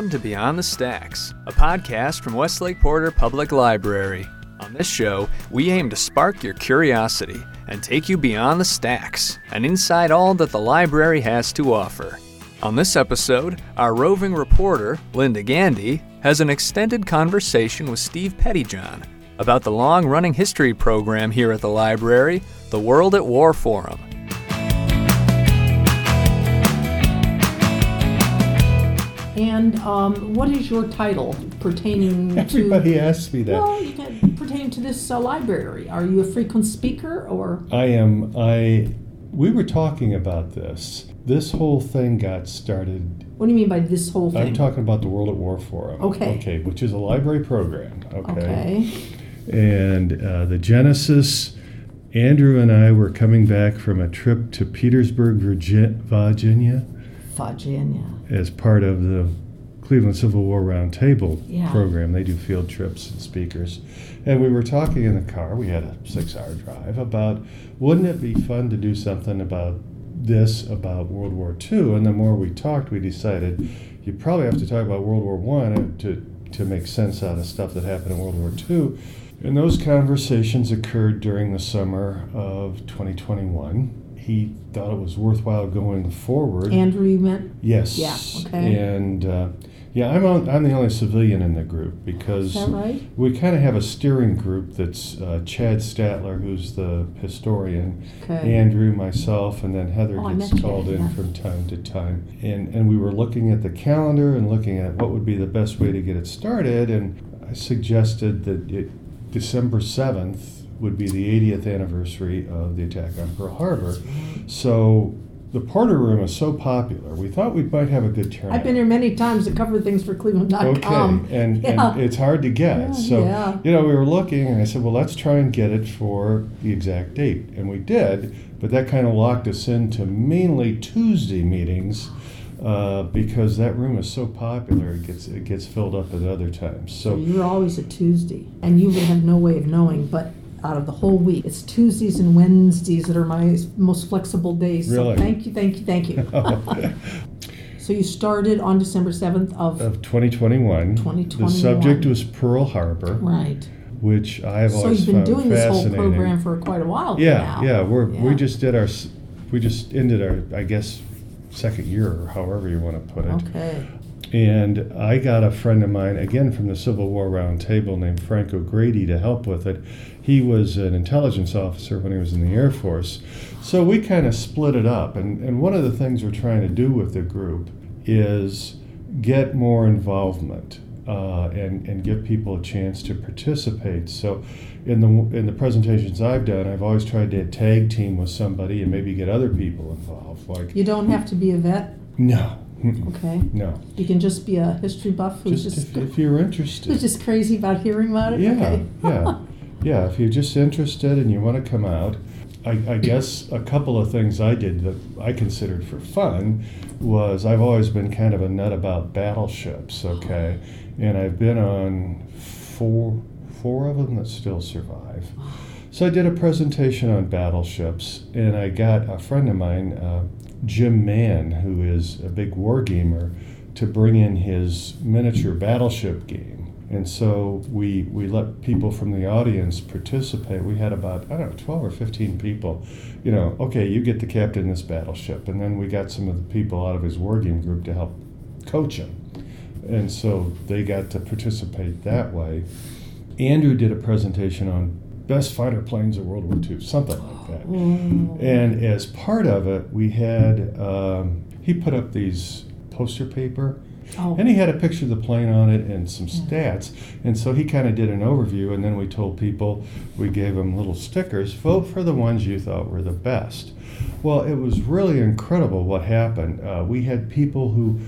Welcome to Beyond the Stacks, a podcast from Westlake Porter Public Library. On this show, we aim to spark your curiosity and take you beyond the stacks and inside all that the library has to offer. On this episode, our roving reporter, Linda Gandee, has an extended conversation with Steve Pettyjohn about the long running history program here at the library, the World at War Forum. And um, what is your title pertaining to? Everybody asks me that. Well, pertaining to this uh, library. Are you a frequent speaker or? I am. I. We were talking about this. This whole thing got started. What do you mean by this whole thing? I'm talking about the World at War Forum. Okay. Okay, which is a library program. Okay. Okay. And uh, the genesis. Andrew and I were coming back from a trip to Petersburg, Virgi- As part of the Cleveland Civil War Roundtable Yeah. program. They do field trips and speakers. And we were talking in the car, we had a six hour drive, about wouldn't it be fun to do something about this, about World War II? And the more we talked, we decided you probably have to talk about World War One to, to make sense out of stuff that happened in World War II. And those conversations occurred during the summer of 2021. He thought it was worthwhile going forward. Andrew, you meant? Yes. Yeah, okay. And uh, yeah, I'm on, I'm the only civilian in the group because that right? we kind of have a steering group that's uh, Chad Statler, who's the historian, Okay. Andrew, myself, and then Heather Oh, gets called Chad, in yeah. from time to time. And and we were looking at the calendar and looking at what would be the best way to get it started. And I suggested that it December 7th would be the 80th anniversary of the attack on Pearl Harbor. So the Porter Room is so popular. We thought we might have a good turnout. I've been here many times to cover things for Cleveland.com. Okay, and, Yeah. and it's hard to get. Yeah, so, yeah. you know, we were looking, and I said, well, let's try and get it for the exact date. And we did, but that kind of locked us into mainly Tuesday meetings uh, because that room is so popular, it gets, it gets filled up at other times. So So, you're always a Tuesday, and you would have no way of knowing, but out of the whole week, it's Tuesdays and Wednesdays that are my most flexible days. So Really? thank you, thank you, thank you. So you started on December 7th of, of 2021. 2021. the subject was Pearl Harbor, right. which I have So always you've been doing this whole program for quite a while Yeah, now. yeah. We're we just did our we just ended our I guess second year or however you want to put it. Okay. And I got a friend of mine again from the Civil War Roundtable named Frank O'Grady to help with it. He was an intelligence officer when he was in the Air Force, so we kind of split it up. And and one of the things we're trying to do with the group is get more involvement. Uh, and, and give people a chance to participate. So, in the in the presentations I've done, I've always tried to tag team with somebody and maybe get other people involved. Like, You don't have to be a vet, no. Hmm. okay? no, You can just be a history buff who's just just, if, if you're interested. who's just crazy about hearing about it. yeah, okay. yeah, yeah. If you're just interested and you want to come out, I, I guess a couple of things I did that I considered for fun was I've always been kind of a nut about battleships. Okay, and I've been on four four of them that still survive. So I did a presentation on battleships, and I got a friend of mine, uh, Jim Mann, who is a big war gamer, to bring in his miniature battleship game. And so we we let people from the audience participate. We had about I don't know twelve or fifteen people. You know, okay, you get to captain this battleship, and then we got some of the people out of his war game group to help coach him. And so they got to participate that way. Andrew did a presentation on best fighter planes of World War II, something like that. Mm. And as part of it, we had, um, he put up these poster paper, Oh, and he had a picture of the plane on it and some stats. And so he kind of did an overview, and then we told people, we gave them little stickers, vote for the ones you thought were the best. Well, it was really incredible what happened. Uh, we had people who,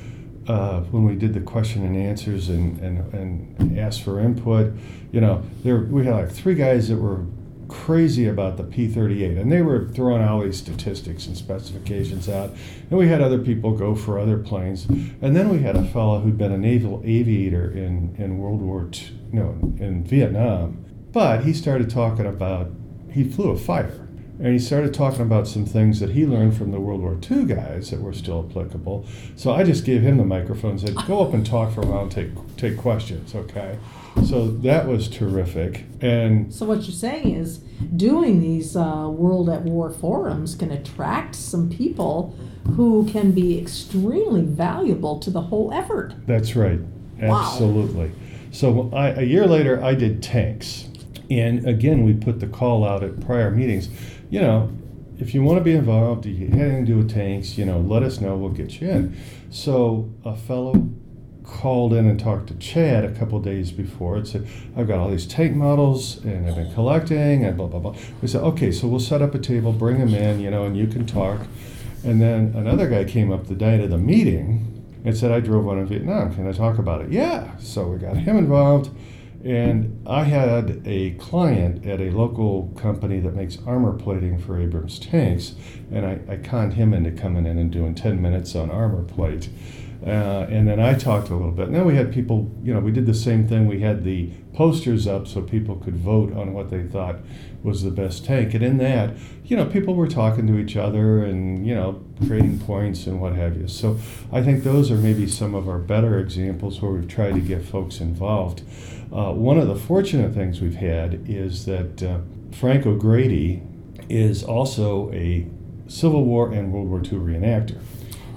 uh, when we did the question and answers and, and, and asked for input, you know, there we had like three guys that were crazy about the P-38, and they were throwing all these statistics and specifications out. And we had other people go for other planes, and then we had a fellow who'd been a naval aviator in, in World War II, no, in Vietnam. But he started talking about he flew a fighter, And he started talking about some things that he learned from the World War II guys that were still applicable. So I just gave him the microphone and said, go up and talk for a while and take, take questions, okay? So that was terrific. And So what you're saying is, doing these uh, World at War forums can attract some people who can be extremely valuable to the whole effort. That's right. Wow. Absolutely. So I, a year later, I did tanks. And again, we put the call out at prior meetings. You know, if you want to be involved, you had anything to do with tanks, you know, let us know, we'll get you in. So a fellow called in and talked to Chad a couple days before and said, I've got all these tank models and I've been collecting and blah, blah, blah. We said, okay, so we'll set up a table, bring them in, you know, and you can talk. And then another guy came up the night of the meeting and said, I drove one in Vietnam. Can I talk about it? Yeah. So we got him involved. And I had a client at a local company that makes armor plating for Abrams tanks. And I, I conned him into coming in and doing 10 minutes on armor plate. Uh, and then I talked a little bit. And then we had people, you know, we did the same thing. We had the posters up so people could vote on what they thought was the best tank. And in that, you know, people were talking to each other and, you know, creating points and what have you. So I think those are maybe some of our better examples where we've tried to get folks involved. Uh, one of the fortunate things we've had is that uh, Frank O'Grady is also a Civil War and World War II reenactor.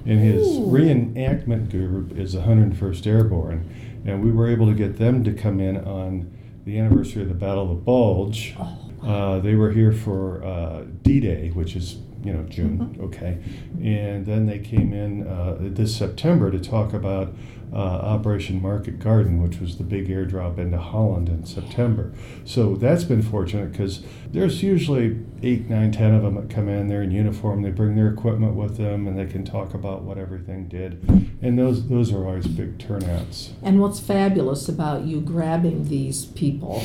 And his Ooh. reenactment group is the 101st Airborne. And we were able to get them to come in on the anniversary of the Battle of the Bulge. Uh, they were here for uh, D-Day, which is you know June, okay, and then they came in uh, this September to talk about uh, Operation Market Garden, which was the big airdrop into Holland in September. So that's been fortunate because there's usually eight, nine, ten of them that come in. They're in uniform. They bring their equipment with them, and they can talk about what everything did. And those those are always big turnouts. And what's fabulous about you grabbing these people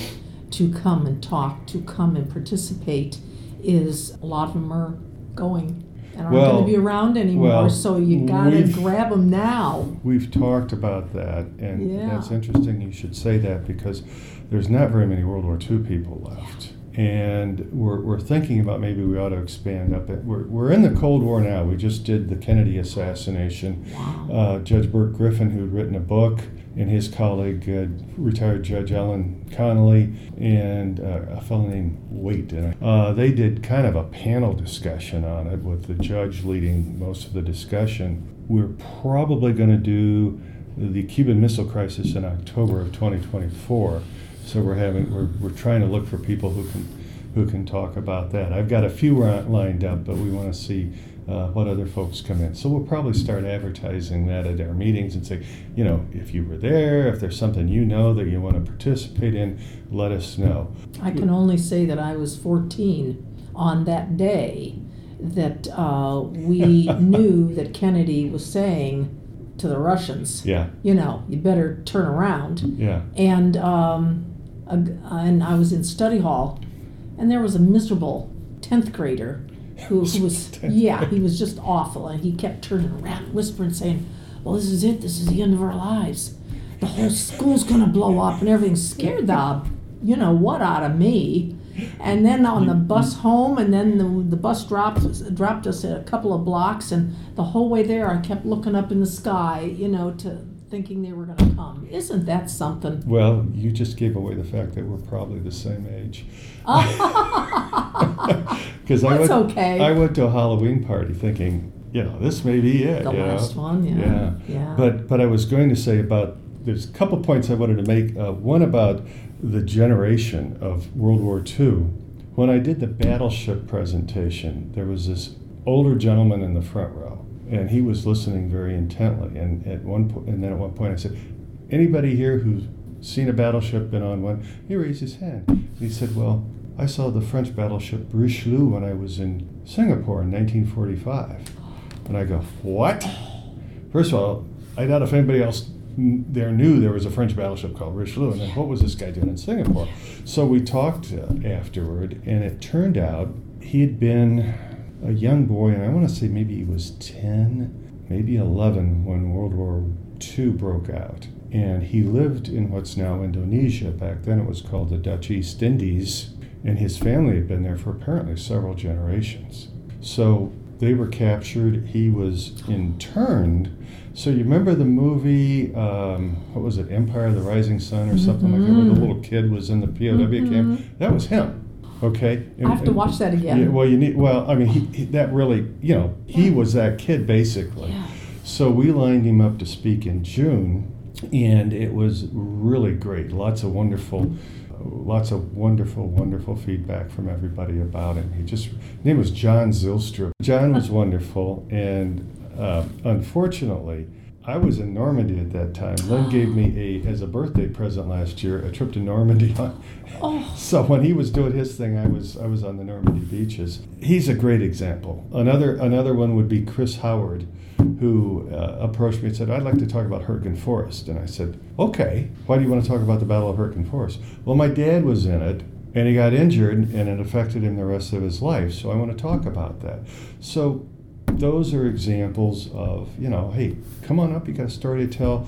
to come and talk, to come and participate, is a lot of them are going and aren't Well, going to be around anymore. well, so you got to grab them now. We've talked about that, and Yeah. that's interesting you should say that because there's not very many World War II people left. And we're, we're thinking about maybe we ought to expand up it. We're, we're in the Cold War now. We just did the Kennedy assassination. Uh, Judge Burt Griffin, who'd written a book, and his colleague, uh, retired Judge Ellen Connally, and uh, a fellow named Waite. And, uh, they did kind of a panel discussion on it with the judge leading most of the discussion. We're probably going to do the Cuban Missile Crisis in October of 2024. So we're having we're, we're trying to look for people who can who can talk about that. I've got a few lined up, but we want to see uh, what other folks come in. So we'll probably start advertising that at our meetings and say, you know, if you were there, if there's something you know that you want to participate in, let us know. I can only say that I was 14 on that day that uh, we knew that Kennedy was saying to the Russians, Yeah, you know, you better turn around. yeah, And um, a and I was in study hall, and there was a miserable 10th grader who, who was, yeah, he was just awful. And he kept turning around, whispering, saying, Well, this is it. This is the end of our lives. The whole school's to blow up, and everything scared the, you know, what out of me. And then on the bus home, and then the, the bus dropped us, dropped us a couple of blocks, and the whole way there, I kept looking up in the sky, you know, to thinking they were going to come. Isn't that something? Well, you just gave away the fact that we're probably the same age. Because I That's went, okay. I went to a Halloween party thinking, you know, this may be it. The you know? last one, yeah. Yeah. Yeah. But but I was going to say about there's a couple points I wanted to make. Uh, one about the generation of World War II. When I did the battleship presentation, there was this older gentleman in the front row, and he was listening very intently. And at one point, and then at one point, I said, "Anybody here who's seen a battleship, been on one?" He raised his hand. He said, "Well." I saw the French battleship Richelieu when I was in Singapore in 1945. And I go, What? First of all, I doubt if anybody else there knew there was a French battleship called Richelieu. And then what was this guy doing in Singapore? So we talked uh, afterward, and it turned out he had been a young boy, and I want to say maybe he was 10, maybe 11 when World War II broke out. And he lived in what's now Indonesia. Back then it was called the Dutch East Indies. and his family had been there for apparently several generations. So they were captured. He was interned. So you remember the movie, um, what was it, Empire of the Rising Sun or something like that, where the Mhm. little kid was in the POW camp? That was him. Okay. I have to watch that again. Yeah, well, you need. Well, I mean, he, he, that really, you know, he Yeah. was that kid basically. Yeah. So we lined him up to speak in June, and it was really great. Lots of wonderful, lots of wonderful, wonderful feedback from everybody about him. He just, name was John Zilstra. John was wonderful, and uh, unfortunately, I was in Normandy at that time. Lynn gave me a, as a birthday present last year, a trip to Normandy. Oh, So when he was doing his thing, I was I was on the Normandy beaches. He's a great example. Another another one would be Chris Howard, who uh, approached me and said, "I'd like to talk about Hurtgen Forest." And I said, "Okay. Why do you want to talk about the Battle of Hurtgen Forest?" Well, my dad was in it, and he got injured, and it affected him the rest of his life. So I want to talk about that. So those are examples of you know, hey, come on up. You got a story to tell.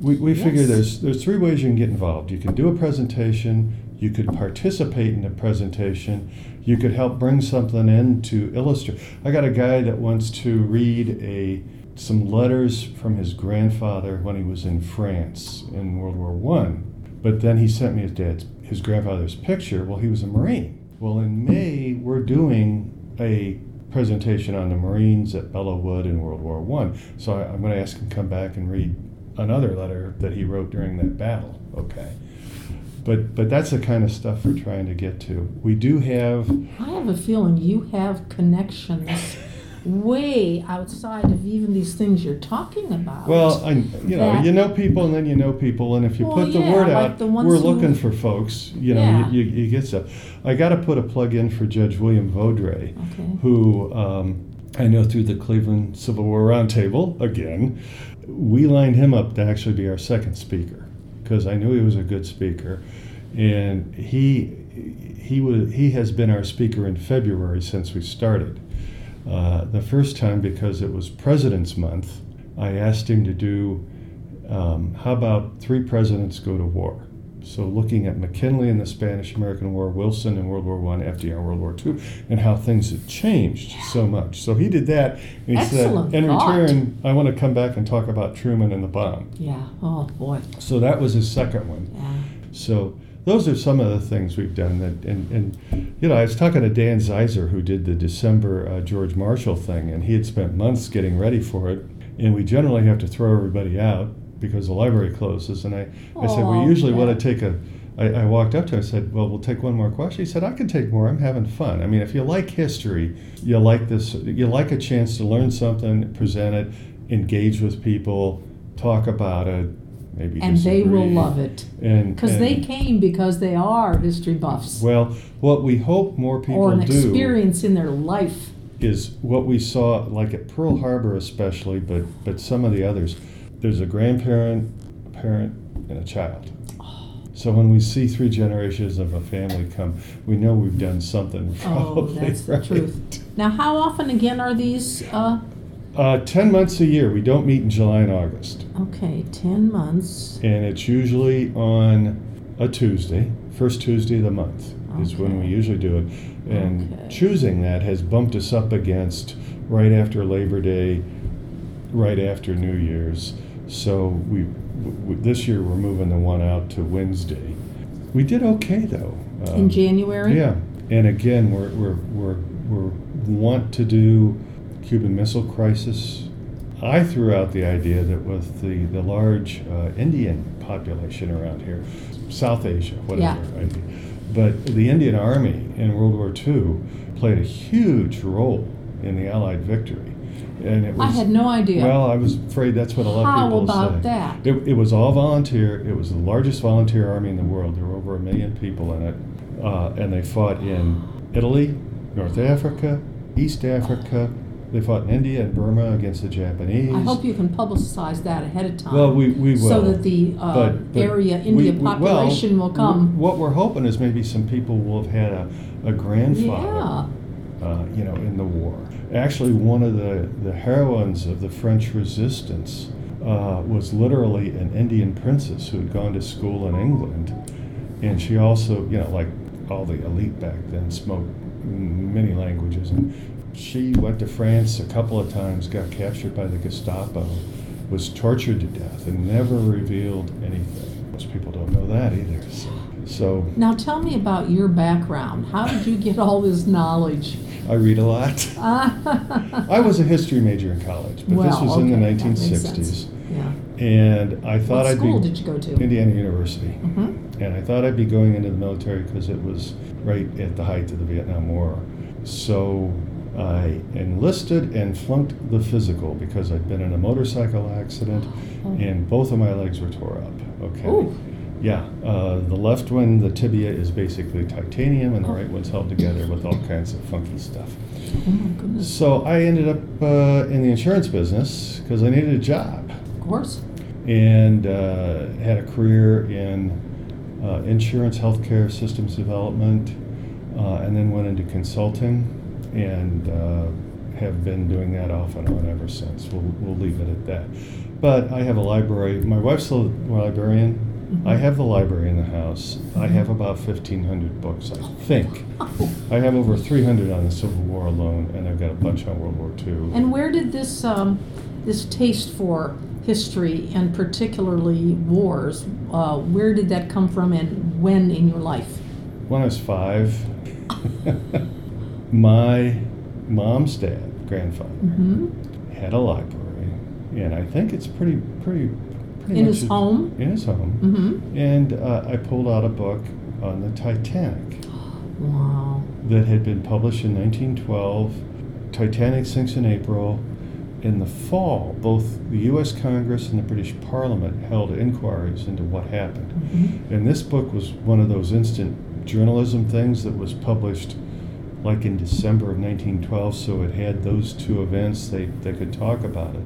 We, we figure there's there's three ways you can get involved. You can do a presentation. You could participate in the presentation. You could help bring something in to illustrate. I got a guy that wants to read a some letters from his grandfather when he was in France in World War One. But then he sent me his dad's his grandfather's picture. Well, he was a Marine. Well, in May we're doing a presentation on the Marines at Belleau Wood in World War One. So I, I'm going to ask him to come back and read another letter that he wrote during that battle. Okay. But but that's the kind of stuff we're trying to get to. We do have I have a feeling you have connections way outside of even these things you're talking about. well, I you know you know people and then you know people and if you Well, put the yeah, word like out, the we're looking for folks. You know Yeah. you, you, you get stuff. I got to put a plug in for Judge William Vodrey. Okay. who um, I know through the Cleveland Civil War Roundtable, again, we lined him up to actually be our second speaker because I knew he was a good speaker. And he, he, was, he has been our speaker in February since we started. Uh, the first time, because it was President's Month, I asked him to do um, how about three presidents go to war? So looking at McKinley in the Spanish-American War, Wilson in World War One, FDR in World War Two, and how things had changed so much. So he did that, and he Excellent said, in thought. return, I want to come back and talk about Truman and the bomb. Yeah. Oh boy. So that was his second one. Yeah. So those are some of the things we've done. That, and, and you know, I was talking to Dan Zeiser, who did the December uh, George Marshall thing, and he had spent months getting ready for it. And we generally have to throw everybody out because the library closes. And I, I said, we usually yeah. want to take a. I, I walked up to him. I said, "Well, we'll take one more question." He said, "I can take more. I'm having fun. I mean, if you like history, you like this. You like a chance to learn something, present it, engage with people, talk about it, maybe And they will love it because they came because they are history buffs well, what we hope more people or an do experience in their life. is what we saw, like at Pearl Harbor especially, but but some of the others. There's a grandparent, a parent, and a child. So when we see three generations of a family come, we know we've done something Oh, probably that's the right. truth. Now, how often again are these? Uh, Uh, Ten months a year. We don't meet in July and August, okay, ten months. and it's usually on a Tuesday, first Tuesday of the month is when we usually do it. And Okay. choosing that has bumped us up against right after Labor Day, right after New Year's. So we, w- this year we're moving the one out to Wednesday. We did okay though. In Um, January? Yeah, and again, we're, we're, we're, we're want to do Cuban Missile Crisis. I threw out the idea that with the, the large uh, Indian population around here, South Asia, whatever, right? but the Indian Army in World War II played a huge role in the Allied victory. And it was, I had no idea. well, I was afraid that's what a lot How of people say. How about that? It, it was all volunteer. It was the largest volunteer army in the world. There were over a million people in it. Uh, and they fought in Italy, North Africa, East Africa. They fought in India and Burma against the Japanese. I hope you can publicize that ahead of time. Well, we, we will. So that the uh, But- but area, India we- well, population will come. What we're hoping is maybe some people will have had a, a grandfather Yeah. uh, you know, in the war. Actually, one of the, the heroines of the French resistance uh, was literally an Indian princess who had gone to school in England. And she also, you know, like all the elite back then spoke many languages. And she went to France a couple of times, got captured by the Gestapo, was tortured to death, and never revealed anything. Most people don't know that either. So, so Now tell me about your background. How did you get all this knowledge? I read a lot. I was a history major in college, but well, this was in the okay, that makes 1960s. Yeah. And I thought What I'd school be did you go to? Indiana University. hmm And I thought I'd be going into the military because it was right at the height of the Vietnam War. So I enlisted and flunked the physical because I'd been in a motorcycle accident Oh. and both of my legs were tore up. Okay. Ooh. Yeah, uh, the left one, the tibia, is basically titanium, and the Oh. right one's held together with all kinds of funky stuff. Oh my goodness. So I ended up uh, in the insurance business because I needed a job Of course. and uh, had a career in uh, insurance, healthcare, systems development, uh, and then went into consulting and uh, have been doing that off and on ever since. We'll, we'll leave it at that. But I have a library. My wife's a librarian. Mhm. I have the library in the house. I have about 1,500 books, I think. I have over 300 on the Civil War alone, and I've got a bunch on World War II. And where did this um, this taste for history and particularly wars, uh, where did that come from, and when in your life? When I was five, my mom's dad, grandfather, hmm had a library, and I think it's pretty, pretty, pretty In much his a- home? In his home, hmm and uh, I pulled out a book on the Titanic Wow. that had been published in 1912. Titanic sinks in April. In the fall, both the U.S. Congress and the British Parliament held inquiries into what happened. hmm And this book was one of those instant journalism things that was published like in December of 1912, so it had those two events, they, they could talk about it.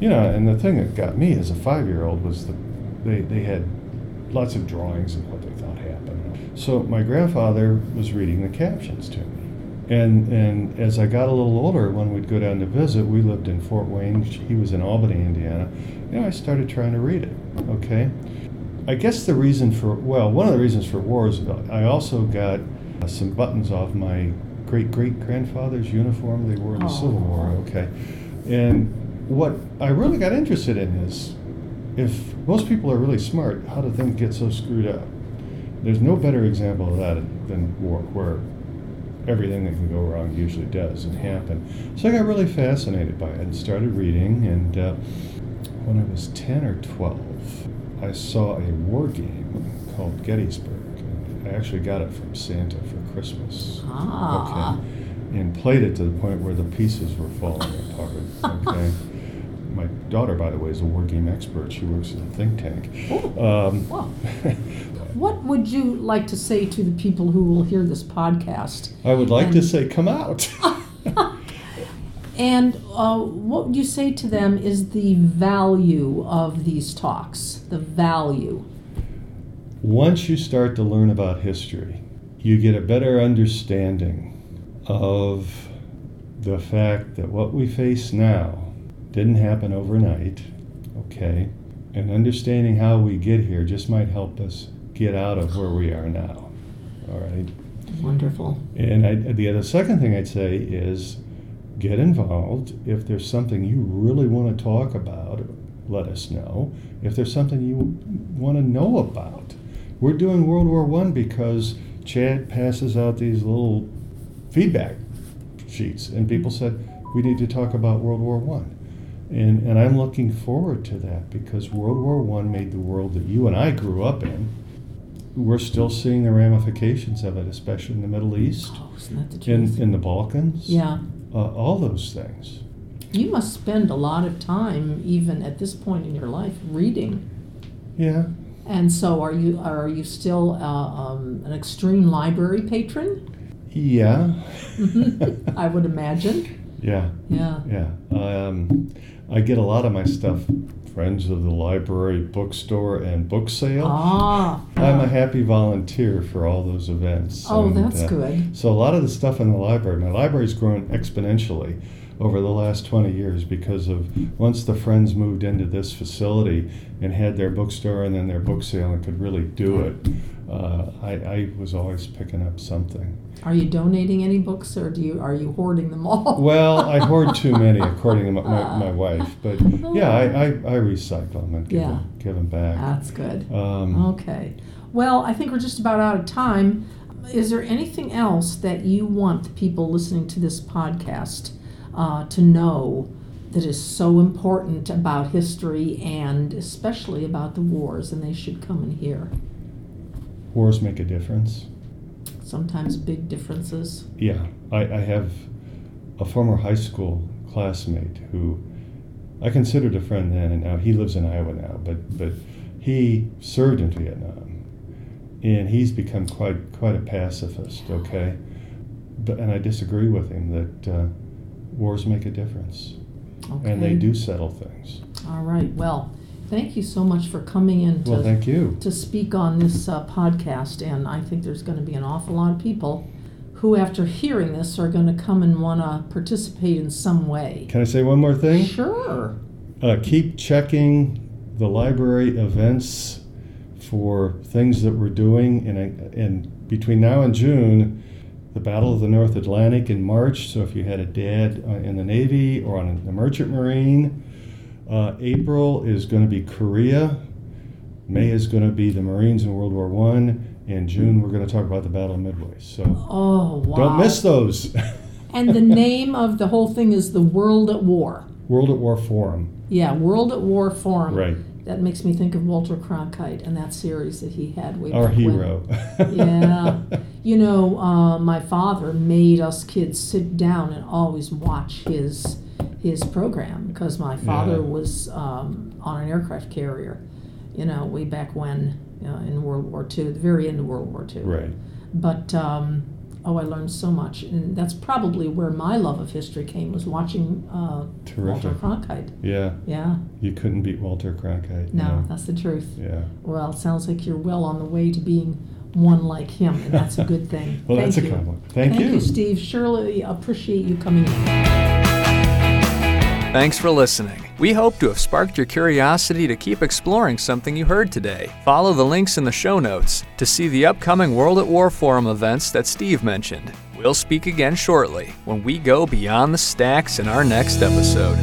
You know, and the thing that got me as a five year old was that they, they had lots of drawings of what they thought happened. So my grandfather was reading the captions to me. And, and as I got a little older, when we'd go down to visit, we lived in Fort Wayne, he was in Albany, Indiana. You know, I started trying to read it, okay? I guess the reason for, well, one of the reasons for war is I also got some buttons off my great great grandfather's uniform they wore in the Civil War, Oh. okay? And what I really got interested in is if most people are really smart, how do things get so screwed up? There's no better example of that than war, where everything that can go wrong usually does and happen. So I got really fascinated by it and started reading. And uh, when I was 10 or 12, I saw a war game called Gettysburg. And I actually got it from Santa for Christmas. Ah. Okay. And played it to the point where the pieces were falling apart. Okay. My daughter, by the way, is a war game expert. She works at a think tank. Um, what would you like to say to the people who will hear this podcast? I would like to say, come out. And uh, what would you say to them is the value of these talks? The value. Once you start to learn about history, you get a better understanding of the fact that what we face now didn't happen overnight, okay? And understanding how we get here just might help us get out of where we are now, all right? Wonderful. And I, the other second thing I'd say is get involved. If there's something you really want to talk about, let us know. If there's something you want to know about, we're doing World War One because Chad passes out these little feedback sheets, and people said we need to talk about World War One. And, and I'm looking forward to that because World War One made the world that you and I grew up in. We're still seeing the ramifications of it, especially in the Middle East, Oh, isn't that the in, in the Balkans, yeah. uh, all those things. You must spend a lot of time, even at this point in your life, reading. Yeah, And so, are you are you still uh, um, an extreme library patron? yeah, I would imagine. yeah, Yeah. yeah. Um, I get a lot of my stuff, friends of the library, bookstore, and book sale. Ah. I'm a happy volunteer for all those events. Oh, and, that's uh, good. So a lot of the stuff in the library, my library's grown exponentially over the last 20 years because of once the friends moved into this facility and had their bookstore and then their book sale and could really do it. Uh, I, I was always picking up something. Are you donating any books, or do you are you hoarding them all? Well, I hoard too many, according to my, my, my wife. But yeah, I, I, I recycle them and give, Yeah. them, give them back. That's good. Um, Okay. Well, I think we're just about out of time. Is there anything else that you want the people listening to this podcast uh, to know that is so important about history and especially about the wars, and they should come and hear? Wars make a difference. Sometimes big differences. Yeah, I, I have a former high school classmate who I considered a friend then, and now he lives in Iowa now. But but he served in Vietnam, and he's become quite quite a pacifist. Okay, but and I disagree with him that uh, wars make a difference, Okay. and they do settle things. All right. Well, thank you so much for coming in to Well, thank you. to speak on this uh, podcast, and I think there's going to be an awful lot of people who, after hearing this, are going to come and want to participate in some way. Can I say one more thing? Sure. Uh, keep checking the library events for things that we're doing. And, and between now and June, the Battle of the North Atlantic in March. So if you had a dad uh, in the Navy or on the Merchant Marine, uh, April is going to be Korea. May is going to be the Marines in World War One. In June, we're going to talk about the Battle of Midway. So Oh, wow. don't miss those. and the name of the whole thing is The World at War. World at War Forum. Yeah, World at War Forum. Right. That makes me think of Walter Cronkite and that series that he had way Our back when. hero. Yeah. You know, uh, my father made us kids sit down and always watch his his program because my father Yeah. was um, on an aircraft carrier, you know, way back when uh, in World War II, the very end of World War II. right. But um, oh, I learned so much, and that's probably where my love of history came was watching uh, Walter. Cronkite. Yeah. Yeah, You couldn't beat Walter Cronkite. no, no. that's the truth. Yeah. Well, it sounds like you're well on the way to being one like him, and that's a good thing. Well, Thank that's a you. compliment. Thank, Thank you. you, Steve. Surely appreciate you coming in. Thanks for listening. We hope to have sparked your curiosity to keep exploring something you heard today. Follow the links in the show notes to see the upcoming World at War Forum events that Steve mentioned. We'll speak again shortly when we go beyond the stacks in our next episode.